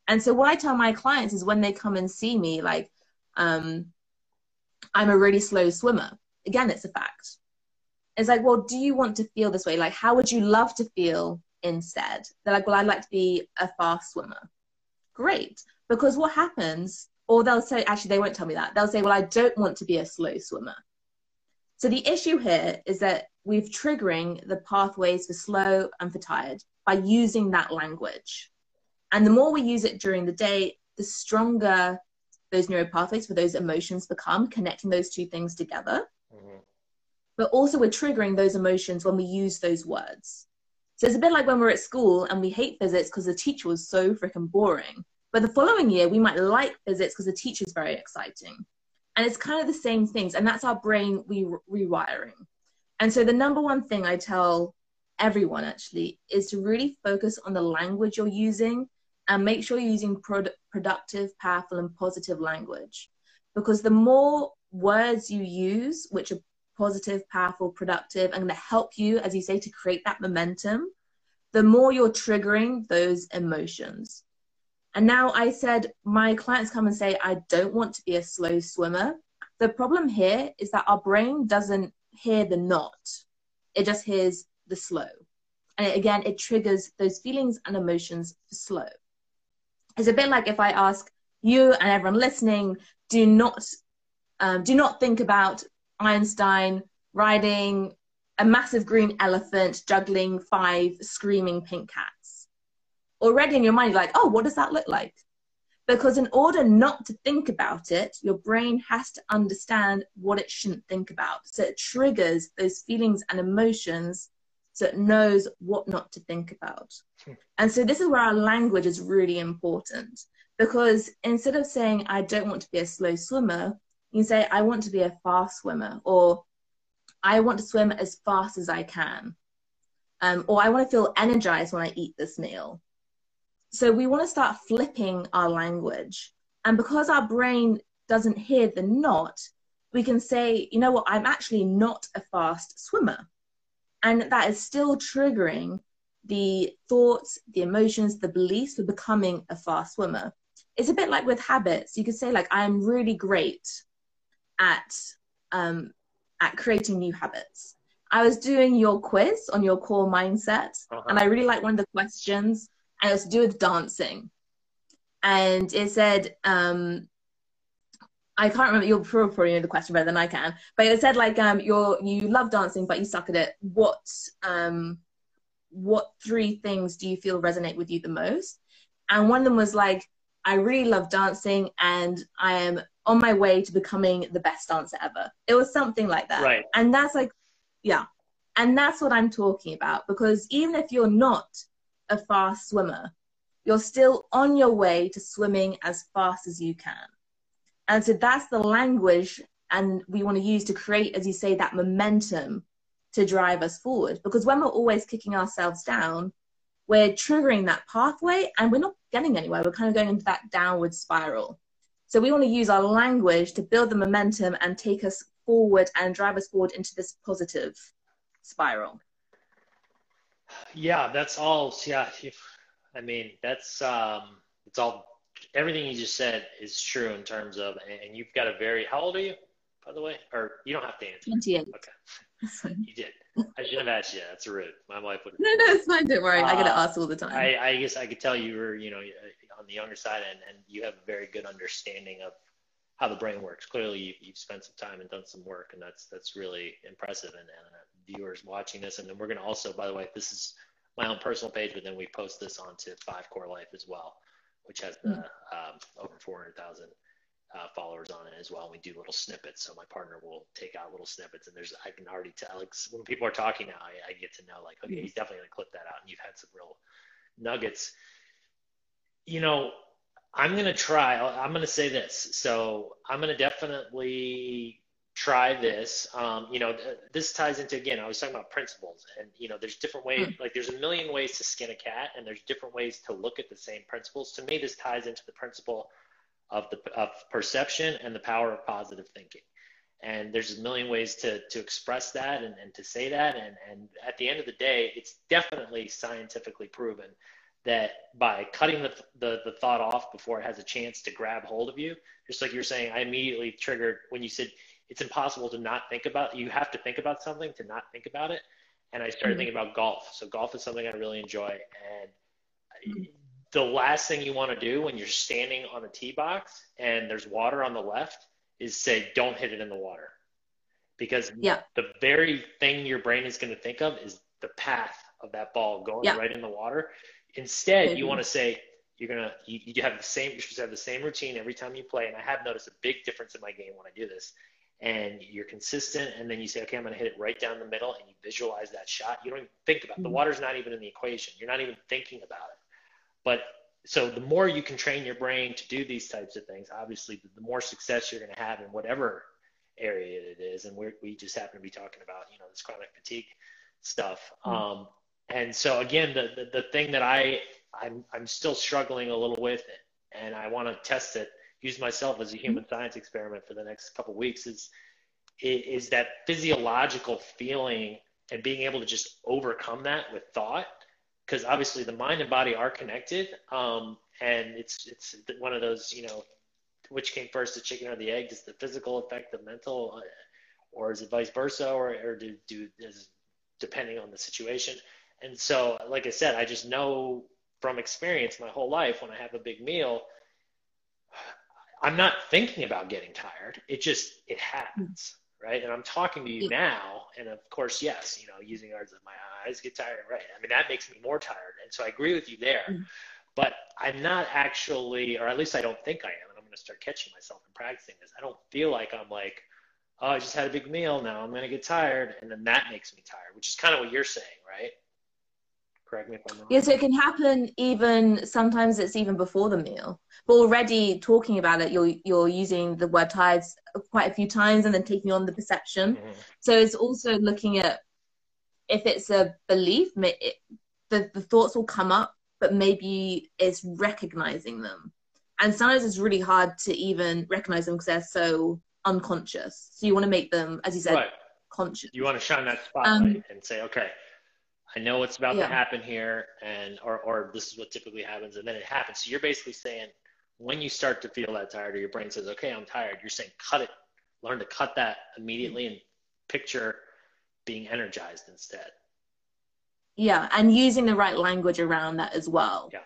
And so what I tell my clients is when they come and see me, like, um, I'm a really slow swimmer. Again, it's a fact. It's like, well, do you want to feel this way? Like, how would you love to feel instead? They're like, well, I'd like to be a fast swimmer. Great. Because what happens, or they'll say, actually, they won't tell me that. They'll say, well, I don't want to be a slow swimmer. So the issue here is that we're triggering the pathways for slow and for tired by using that language. And the more we use it during the day, the stronger those neural pathways for those emotions become, connecting those two things together. Mm-hmm. But also, we're triggering those emotions when we use those words. So it's a bit like when we're at school and we hate physics because the teacher was so freaking boring. But the following year, we might like physics because the teacher's very exciting. And it's kind of the same things. And that's our brain re- rewiring. And so the number one thing I tell everyone actually is to really focus on the language you're using and make sure you're using pro- productive, powerful, and positive language. Because the more words you use, which are positive, powerful, productive, and going to help you, as you say, to create that momentum, the more you're triggering those emotions. And now I said, my clients come and say, I don't want to be a slow swimmer. The problem here is that our brain doesn't hear the not, it just hears the slow. And again, it triggers those feelings and emotions for slow. It's a bit like if I ask you and everyone listening, do not um, do not think about Einstein riding a massive green elephant juggling five screaming pink cats. Already in your mind, you're like, oh, what does that look like? Because in order not to think about it, your brain has to understand what it shouldn't think about. So it triggers those feelings and emotions so it knows what not to think about. Hmm. And so this is where our language is really important because instead of saying, I don't want to be a slow swimmer, you can say, I want to be a fast swimmer, or I want to swim as fast as I can, um, or I want to feel energized when I eat this meal. So we want to start flipping our language. And because our brain doesn't hear the not, we can say, you know what, I'm actually not a fast swimmer. And that is still triggering the thoughts, the emotions, the beliefs for becoming a fast swimmer. It's a bit like with habits. You could say, like, I'm really great at um, at creating new habits. I was doing your quiz on your core mindset, uh-huh. and I really like one of the questions, and it was to do with dancing. And it said, um, I can't remember. You'll probably know the question better than I can. But it said like um, you're you love dancing, but you suck at it. What um, what three things do you feel resonate with you the most? And one of them was like, I really love dancing, and I am on my way to becoming the best dancer ever. It was something like that. Right. And that's like, yeah. And that's what I'm talking about because even if you're not a fast swimmer, you're still on your way to swimming as fast as you can. And so that's the language and we want to use to create, as you say, that momentum to drive us forward. Because when we're always kicking ourselves down, we're triggering that pathway and we're not getting anywhere. We're kind of going into that downward spiral. So we want to use our language to build the momentum and take us forward and drive us forward into this positive spiral. Yeah, that's all. Yeah, I mean, that's um, it's all everything you just said is true in terms of, and you've got a very, how old are you? by the way? Or you don't have to answer. 28. Okay. you did. I should have asked you. That's rude. My wife would. No, no, it's fine. Don't worry. Uh, I get asked all the time. I, I guess I could tell you were, you know, on the younger side, and, and you have a very good understanding of how the brain works. Clearly, you, you've spent some time and done some work, and that's that's really impressive. And, and uh, viewers watching this, and then we're going to also, by the way, this is my own personal page, but then we post this onto Five Core Life as well, which has the um, over 400,000 uh, followers on it as well. And we do little snippets. So my partner will take out little snippets, and there's I can already tell like when people are talking now, I, I get to know like okay, he's definitely gonna clip that out, and you've had some real nuggets. You know, I'm gonna try. I'm gonna say this. So I'm gonna definitely try this. Um, you know, this ties into again. I was talking about principles, and you know, there's different ways. Mm. Like, there's a million ways to skin a cat, and there's different ways to look at the same principles. To me, this ties into the principle of the of perception and the power of positive thinking. And there's a million ways to to express that and, and to say that. And and at the end of the day, it's definitely scientifically proven that by cutting the, the, the thought off before it has a chance to grab hold of you, just like you're saying, I immediately triggered when you said it's impossible to not think about. You have to think about something to not think about it. And I started mm-hmm. thinking about golf. So golf is something I really enjoy. And mm-hmm. the last thing you want to do when you're standing on a tee box and there's water on the left is say, don't hit it in the water. Because yeah. the very thing your brain is going to think of is the path of that ball going yeah. right in the water. Instead, mm-hmm. you want to say, you're gonna you, you have the same supposed to have the same routine every time you play and i have noticed a big difference in my game when i do this and you're consistent and then you say okay i'm going to hit it right down the middle and you visualize that shot you don't even think about it. the mm-hmm. water's not even in the equation you're not even thinking about it but so the more you can train your brain to do these types of things obviously the more success you're going to have in whatever area it is and we we just happen to be talking about you know this chronic fatigue stuff mm-hmm. um, and so again the, the, the thing that i I'm, I'm still struggling a little with it and i want to test it use myself as a human mm-hmm. science experiment for the next couple weeks is is that physiological feeling and being able to just overcome that with thought. Because obviously the mind and body are connected um, and it's it's one of those you know which came first the chicken or the egg? Does the physical affect the mental uh, or is it vice versa or, or do, do is depending on the situation? And so like i said i just know from experience my whole life when i have a big meal I'm not thinking about getting tired. It just it happens, right? And I'm talking to you now, and of course, yes, you know, using words of my eyes get tired, right? I mean, that makes me more tired, and so I agree with you there. Mm-hmm. But I'm not actually, or at least I don't think I am, and I'm going to start catching myself and practicing this. I don't feel like I'm like, oh, I just had a big meal, now I'm going to get tired, and then that makes me tired, which is kind of what you're saying, right? Correct me if I'm wrong. Yeah, so it can happen even sometimes it's even before the meal. But already talking about it, you're you're using the word tides quite a few times and then taking on the perception. Mm-hmm. So it's also looking at if it's a belief, it, the, the thoughts will come up, but maybe it's recognizing them. And sometimes it's really hard to even recognize them because they're so unconscious. So you want to make them, as you said, right. conscious. You want to shine that spotlight um, and say, okay, I know what's about yeah. to happen here, and or or this is what typically happens, and then it happens. So you're basically saying when you start to feel that tired, or your brain says, "Okay, I'm tired," you're saying, "Cut it." Learn to cut that immediately and picture being energized instead. Yeah, and using the right language around that as well. Yeah.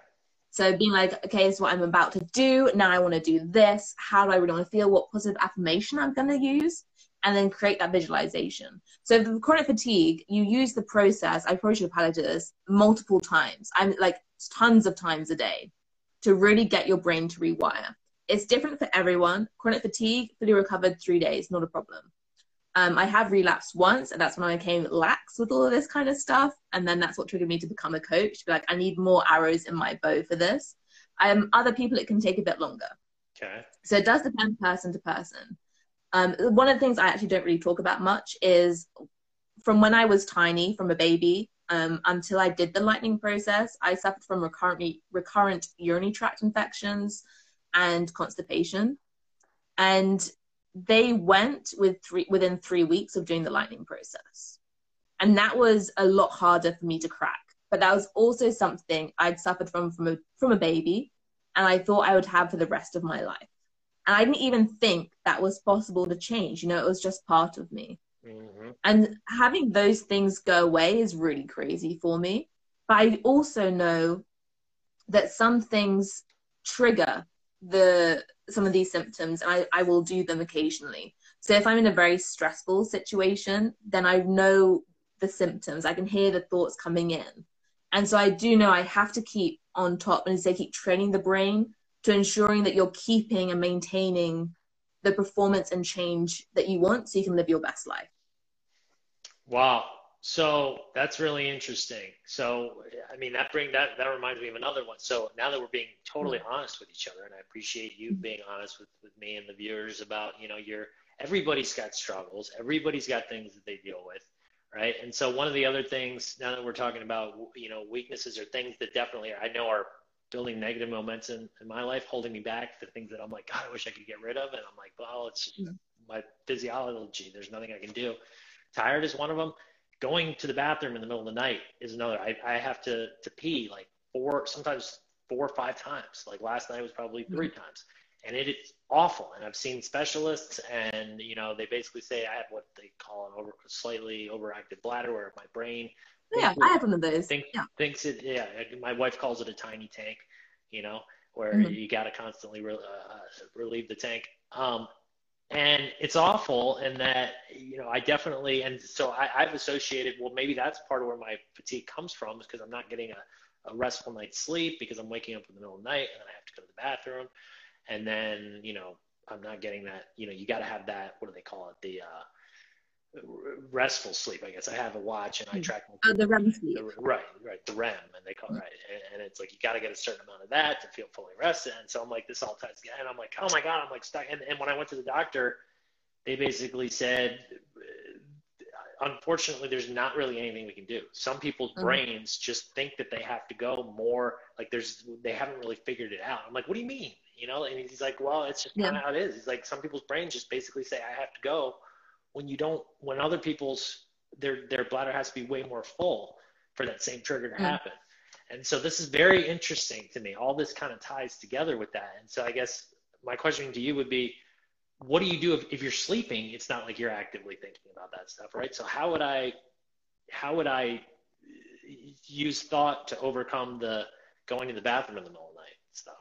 So being like, okay, this is what I'm about to do. Now I want to do this. How do I really want to feel? What positive affirmation I'm going to use? And then create that visualization. So for chronic fatigue, you use the process, I approach the palate this multiple times. I'm like tons of times a day to really get your brain to rewire. It's different for everyone. Chronic fatigue, fully recovered three days, not a problem. Um, I have relapsed once, and that's when I became lax with all of this kind of stuff. And then that's what triggered me to become a coach. To be like, I need more arrows in my bow for this. Um, other people, it can take a bit longer. Okay. So it does depend person to person. Um, one of the things I actually don't really talk about much is from when I was tiny, from a baby, um, until I did the lightning process, I suffered from recurrent, recurrent urinary tract infections and constipation. And they went with three, within three weeks of doing the lightning process. And that was a lot harder for me to crack. But that was also something I'd suffered from from a, from a baby and I thought I would have for the rest of my life And I didn't even think that was possible to change. You know, it was just part of me. Mm-hmm. And having those things go away is really crazy for me. But I also know that some things trigger the some of these symptoms and I, I will do them occasionally. So if I'm in a very stressful situation, then I know the symptoms. I can hear the thoughts coming in. And so I do know I have to keep on top and say keep training the brain to ensuring that you're keeping and maintaining the performance and change that you want so you can live your best life. Wow. So that's really interesting. So I mean that bring that that reminds me of another one. So now that we're being totally mm-hmm. honest with each other, and I appreciate you being honest with, with me and the viewers about, you know, your everybody's got struggles, everybody's got things that they deal with, right? And so one of the other things now that we're talking about, you know, weaknesses or things that definitely I know are building negative momentum in my life, holding me back, the things that I'm like, God, I wish I could get rid of, and I'm like, well, it's mm-hmm. my physiology. There's nothing I can do. Tired is one of them going to the bathroom in the middle of the night is another. I, I have to, to pee like four, sometimes four or five times. Like last night was probably 3 mm-hmm. times. And it is awful. And I've seen specialists, and you know, they basically say I have what they call an over, slightly overactive bladder, where my brain. Yeah, I have one of those. Think, yeah. Thinks it. Yeah, my wife calls it a tiny tank. You know, where mm-hmm. you got to constantly re- uh, relieve the tank. Um, and it's awful and that you know i definitely and so I, have associated well maybe that's part of where my fatigue comes from is because i'm not getting a, a, restful night's sleep because i'm waking up in the middle of the night and then i have to go to the bathroom and then you know i'm not getting that you know you got to have that what do they call it the uh restful sleep. I guess I have a watch and I hmm. track oh, the REM sleep. The, right, right, the REM, and they call it right, and, and it's like you got to get a certain amount of that to feel fully rested. And so I'm like, this all ties together, and I'm like, oh my god, I'm like stuck. And, and when I went to the doctor, they basically said, unfortunately, there's not really anything we can do. Some people's mm-hmm. brains just think that they have to go more, like there's, they haven't really figured it out. I'm like, what do you mean? You know, and he's like, well, it's just kind of how it is. He's like, some people's brains just basically say, I have to go when you don't when other people's their their bladder has to be way more full for that same trigger to mm. happen. And so this is very interesting to me. All this kind of ties together with that. And so I guess my question to you would be, what do you do if, if you're sleeping? It's not like you're actively thinking about that stuff, right? So how would I, how would I use thought to overcome the going to the bathroom in the middle of the night stuff?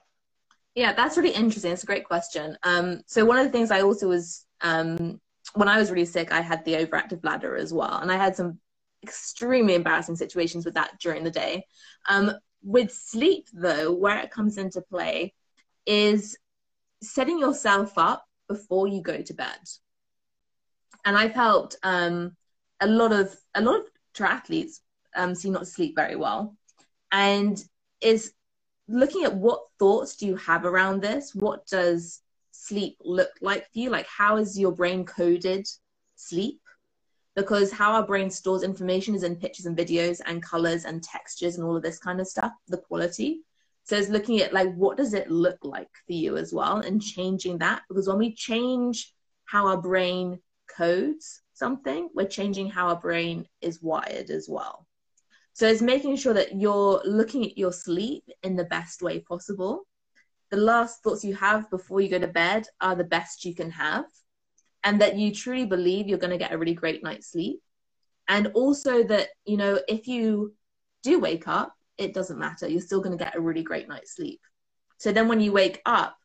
Yeah, that's really interesting. It's a great question. Um, so one of the things I also was um, when I was really sick, I had the overactive bladder as well. And I had some extremely embarrassing situations with that during the day. Um, with sleep, though, where it comes into play is setting yourself up before you go to bed. And I've helped um, a lot of a lot of triathletes um, seem not to sleep very well, and is looking at what thoughts do you have around this? What does sleep look like for you? Like, how is your brain coded sleep? Because how our brain stores information is in pictures and videos and colors and textures and all of this kind of stuff, the quality. So it's looking at like, what does it look like for you as well and changing that? Because when we change how our brain codes something, we're changing how our brain is wired as well. So it's making sure that you're looking at your sleep in the best way possible the last thoughts you have before you go to bed are the best you can have and that you truly believe you're going to get a really great night's sleep. And also that you know if you do wake up it doesn't matter. You're still going to get a really great night's sleep. So then when you wake up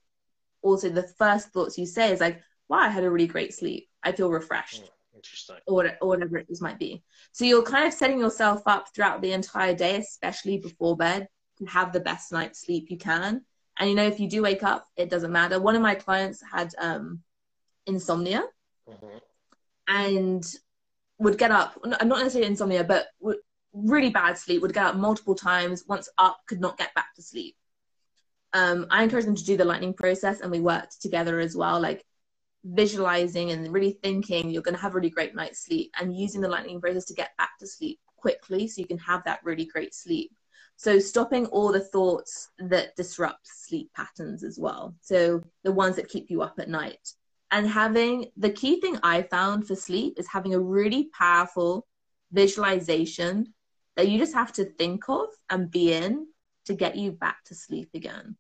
also the first thoughts you say is like wow i had a really great sleep. I feel refreshed. Hmm, interesting. Or, or whatever it might be. So you're kind of setting yourself up throughout the entire day especially before bed to have the best night's sleep you can and you know, if you do wake up, it doesn't matter. One of my clients had um, insomnia mm-hmm. and would get up, not necessarily insomnia, but really bad sleep, would get up multiple times. Once up, could not get back to sleep. Um, I encouraged them to do the lightning process, and we worked together as well, like visualizing and really thinking you're going to have a really great night's sleep, and using the lightning process to get back to sleep quickly so you can have that really great sleep. So stopping all the thoughts that disrupt sleep patterns as well. So the ones that keep you up at night. And having the key thing I found for sleep is having a really powerful visualization that you just have to think of and be in to get you back to sleep again.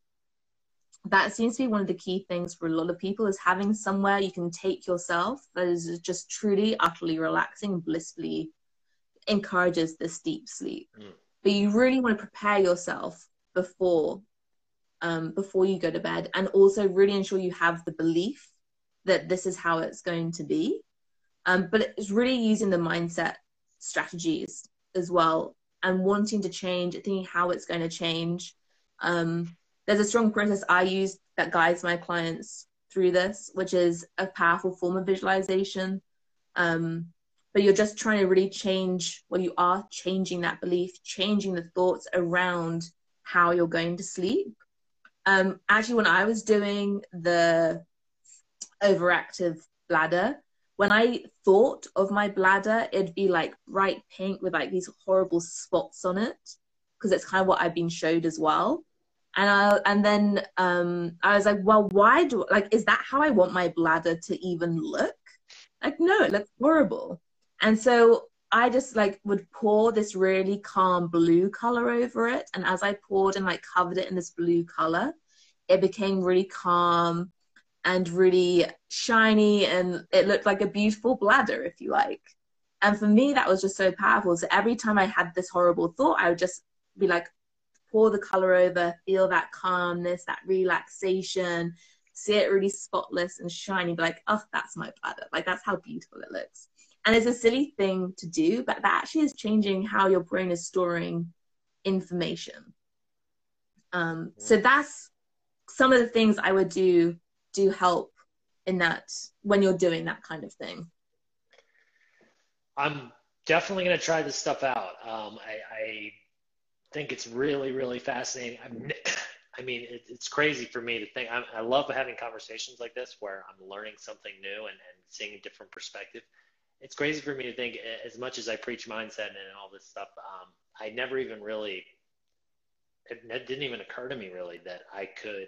that seems to be one of the key things for a lot of people is having somewhere you can take yourself that is just truly utterly relaxing blissfully encourages this deep sleep mm. But you really want to prepare yourself before um, before you go to bed and also really ensure you have the belief that this is how it's going to be um, but it's really using the mindset strategies as well and wanting to change thinking how it's going to change um, there's a strong process I use that guides my clients through this, which is a powerful form of visualization. Um, but you're just trying to really change, well, you are changing that belief, changing the thoughts around how you're going to sleep. Um, actually, when I was doing the overactive bladder, when I thought of my bladder, it'd be like bright pink with like these horrible spots on it, because it's kind of what I've been showed as well and I and then um, I was like, well, why do like is that how I want my bladder to even look? Like, no, it looks horrible. And so I just like would pour this really calm blue color over it, and as I poured and like covered it in this blue color, it became really calm and really shiny, and it looked like a beautiful bladder, if you like. And for me, that was just so powerful. So every time I had this horrible thought, I would just be like, pour the color over, feel that calmness, that relaxation, see it really spotless and shiny, be like, oh, that's my bladder. Like that's how beautiful it looks. And it's a silly thing to do, but that actually is changing how your brain is storing information. Um, so that's some of the things I would do do help in that when you're doing that kind of thing. I'm definitely going to try this stuff out. Um, I, I think it's really, really fascinating. I'm, I mean, it, it's crazy for me to think. I'm, i love having conversations like this where I'm learning something new and, and seeing a different perspective. It's crazy for me to think, as much as I preach mindset and all this stuff, um, I never even really, it didn't even occur to me really that I could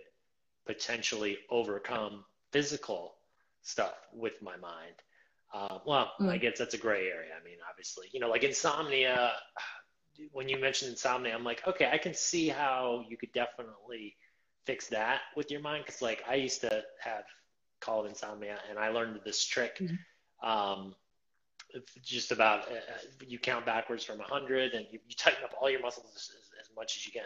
potentially overcome physical stuff with my mind. Uh, well, mm. I guess that's a gray area. I mean, obviously, you know, like insomnia, when you mentioned insomnia, I'm like, okay, I can see how you could definitely fix that with your mind. Cause like I used to have called insomnia and I learned this trick. Mm-hmm. Um, just about uh, you count backwards from 100 and you, you tighten up all your muscles as, as, much as you can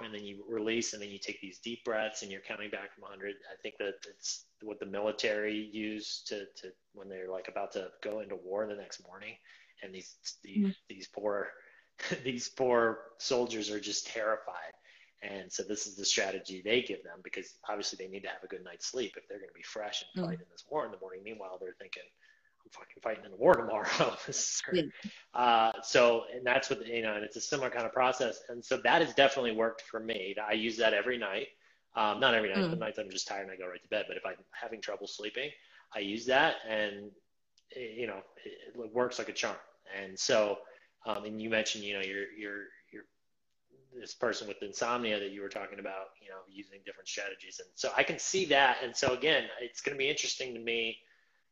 and then you release and then you take these deep breaths and you're counting back from 100 i think that it's what the military use to, to when they're like about to go into war the next morning and these these, mm-hmm. these poor these poor soldiers are just terrified. And so this is the strategy they give them because obviously they need to have a good night's sleep if they're going to be fresh and fight mm. in this war in the morning. Meanwhile, they're thinking, I'm fucking fighting in the war tomorrow. uh, so, and that's what, you know, and it's a similar kind of process. And so that has definitely worked for me. I use that every night. Um, not every night, mm. the nights I'm just tired and I go right to bed. But if I'm having trouble sleeping, I use that and, you know, it, it works like a charm. And so, um, and you mentioned, you know, you're, you're, you're this person with insomnia that you were talking about, you know, using different strategies. And so I can see that. And so again, it's going to be interesting to me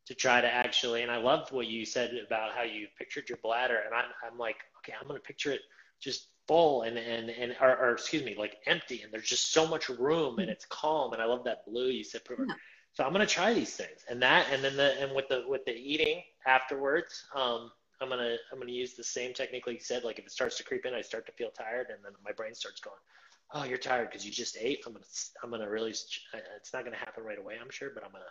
to try to actually, and I loved what you said about how you pictured your bladder. And I'm, I'm like, okay, I'm going to picture it just full and, and, and, or, or, excuse me, like empty. And there's just so much room and it's calm. And I love that blue you said. Yeah. So I'm going to try these things and that, and then the, and with the, with the eating afterwards, um, I'm gonna I'm gonna use the same technique like you said. Like if it starts to creep in, I start to feel tired, and then my brain starts going, "Oh, you're tired because you just ate." I'm gonna I'm gonna really it's not gonna happen right away, I'm sure, but I'm gonna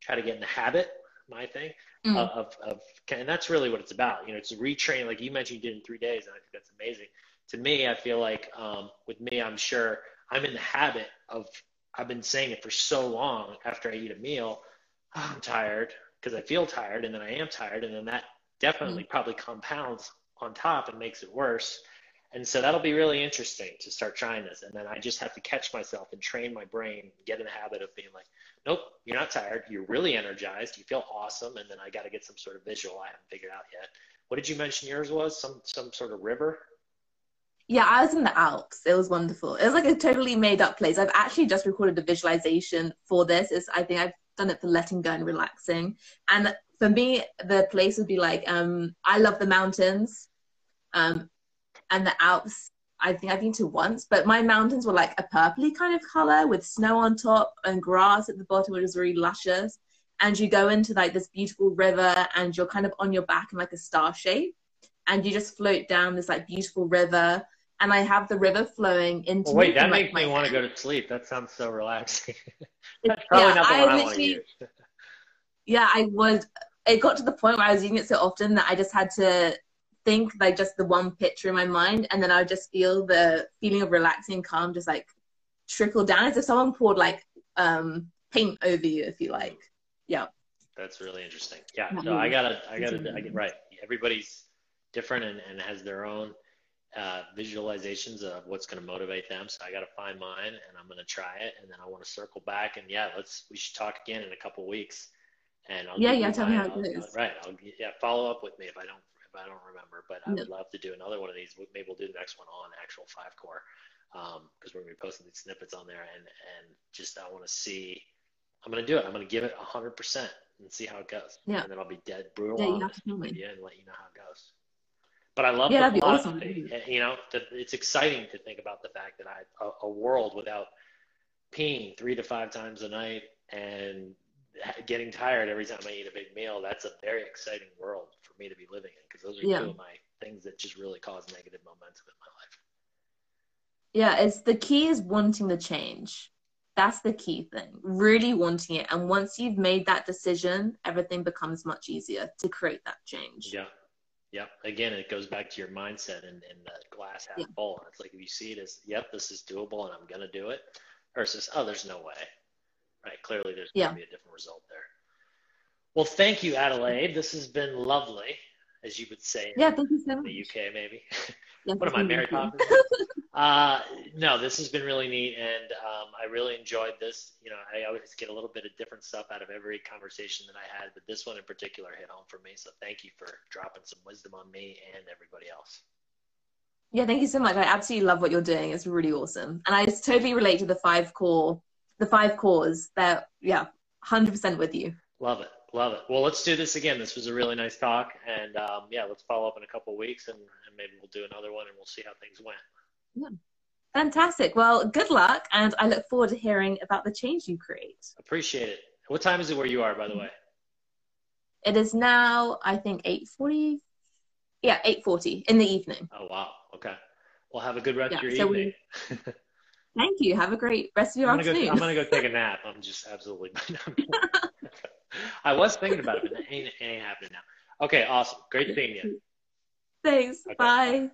try to get in the habit. My thing mm. of, of, and that's really what it's about. You know, it's retrain. Like you mentioned, you did in three days, and I think that's amazing. To me, I feel like um, with me, I'm sure I'm in the habit of I've been saying it for so long after I eat a meal. Oh, I'm tired because I feel tired, and then I am tired, and then that definitely mm-hmm. probably compounds on top and makes it worse. And so that'll be really interesting to start trying this. And then I just have to catch myself and train my brain, get in the habit of being like, nope, you're not tired. You're really energized. You feel awesome. And then I got to get some sort of visual I haven't figured out yet. What did you mention yours was? Some, some sort of river? Yeah, I was in the Alps. It was wonderful. It was like a totally made up place. I've actually just recorded a visualization for this. It's, I think I've done it for letting go and relaxing. And for me, the place would be like um, I love the mountains, um, and the Alps I think I've been to once, but my mountains were like a purpley kind of color with snow on top and grass at the bottom, which was really luscious. And you go into like this beautiful river, and you're kind of on your back in like a star shape, and you just float down this like beautiful river. And I have the river flowing into. Well, wait, me that like, makes me want to go to sleep. That sounds so relaxing. That's probably Yeah, not the I one I want to use. yeah, I would. It got to the point where I was using it so often that I just had to think like just the one picture in my mind, and then I would just feel the feeling of relaxing calm just like trickle down as if someone poured like um paint over you, if you like. Yeah, That's really interesting. Yeah. So I gotta, I gotta, I get right. Everybody's different and, and has their own uh, visualizations of what's going to motivate them. So I got to find mine and I'm going to try it. And then I want to circle back and yeah, let's, we should talk again in a couple weeks. And I'll Yeah, yeah, tell me how it goes. Right. I'll, yeah, follow up with me if I don't, I don't remember, but I Yeah. would love to do another one of these. Maybe we'll do the next one on actual five core. Um, cause we're going to be posting these snippets on there and, and just, I want to see, I'm going to do it. I'm going to give it a hundred percent and see how it goes. Yeah. And then I'll be dead brutal Yeah, honest to with you and let you know how it goes. But I love Yeah, the that'd be awesome. You know, that it's exciting to think about the fact that I a, a world without peeing three to five times a night and getting tired every time I eat a big meal. That's a very exciting world for me to be living in because those are Yeah. two of my things that just really cause negative momentum in my life. yeah. It's the key is wanting the change. That's the key thing. Really wanting it, and once you've made that decision, everything becomes much easier to create that change. Yeah. Yep. Again, it goes back to your mindset and, and the glass half Yeah. full. It's like if you see it as, yep, this is doable and I'm going to do it, versus, oh, there's no way. Right. Clearly, there's Yeah. going to be a different result there. Well, thank you, Adelaide. This has been lovely, as you would say in Yeah, thank you so the. UK, maybe. Yeah, what am I, Mary. Poppins? uh, no, this has been really neat, and um, I really enjoyed this. You know, I always get a little bit of different stuff out of every conversation that I had, but this one in particular hit home for me. So thank you for dropping some wisdom on me and everybody else. Yeah, thank you so much. I absolutely love what you're doing. It's really awesome. And I just totally relate to the five core, the five cores. That yeah, hundred percent with you. Love it. Love it. Well, let's do this again. This was a really nice talk. And um, yeah, let's follow up in a couple of weeks and, and maybe we'll do another one and we'll see how things went. yeah. Fantastic. Well, good luck, and I look forward to hearing about the change you create. Appreciate it. What time is it where you are, by the way? It is now, I think, eight forty. Yeah, eight forty in the evening. Oh, wow. Okay. Well, have a good rest Yeah, of your so we- evening. Thank you. Have a great rest of your I'm gonna, go, afternoon. I'm gonna go take a nap. I'm just absolutely. I was thinking about it, but it ain't, it ain't happening now. Okay, awesome. Great seeing you. Thanks. Okay, Bye. bye.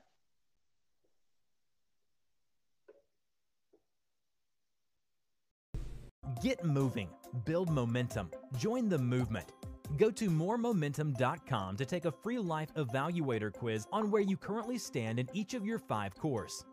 Get moving, build momentum, join the movement. Go to moremomentum.com to take a free life evaluator quiz on where you currently stand in each of your five cores.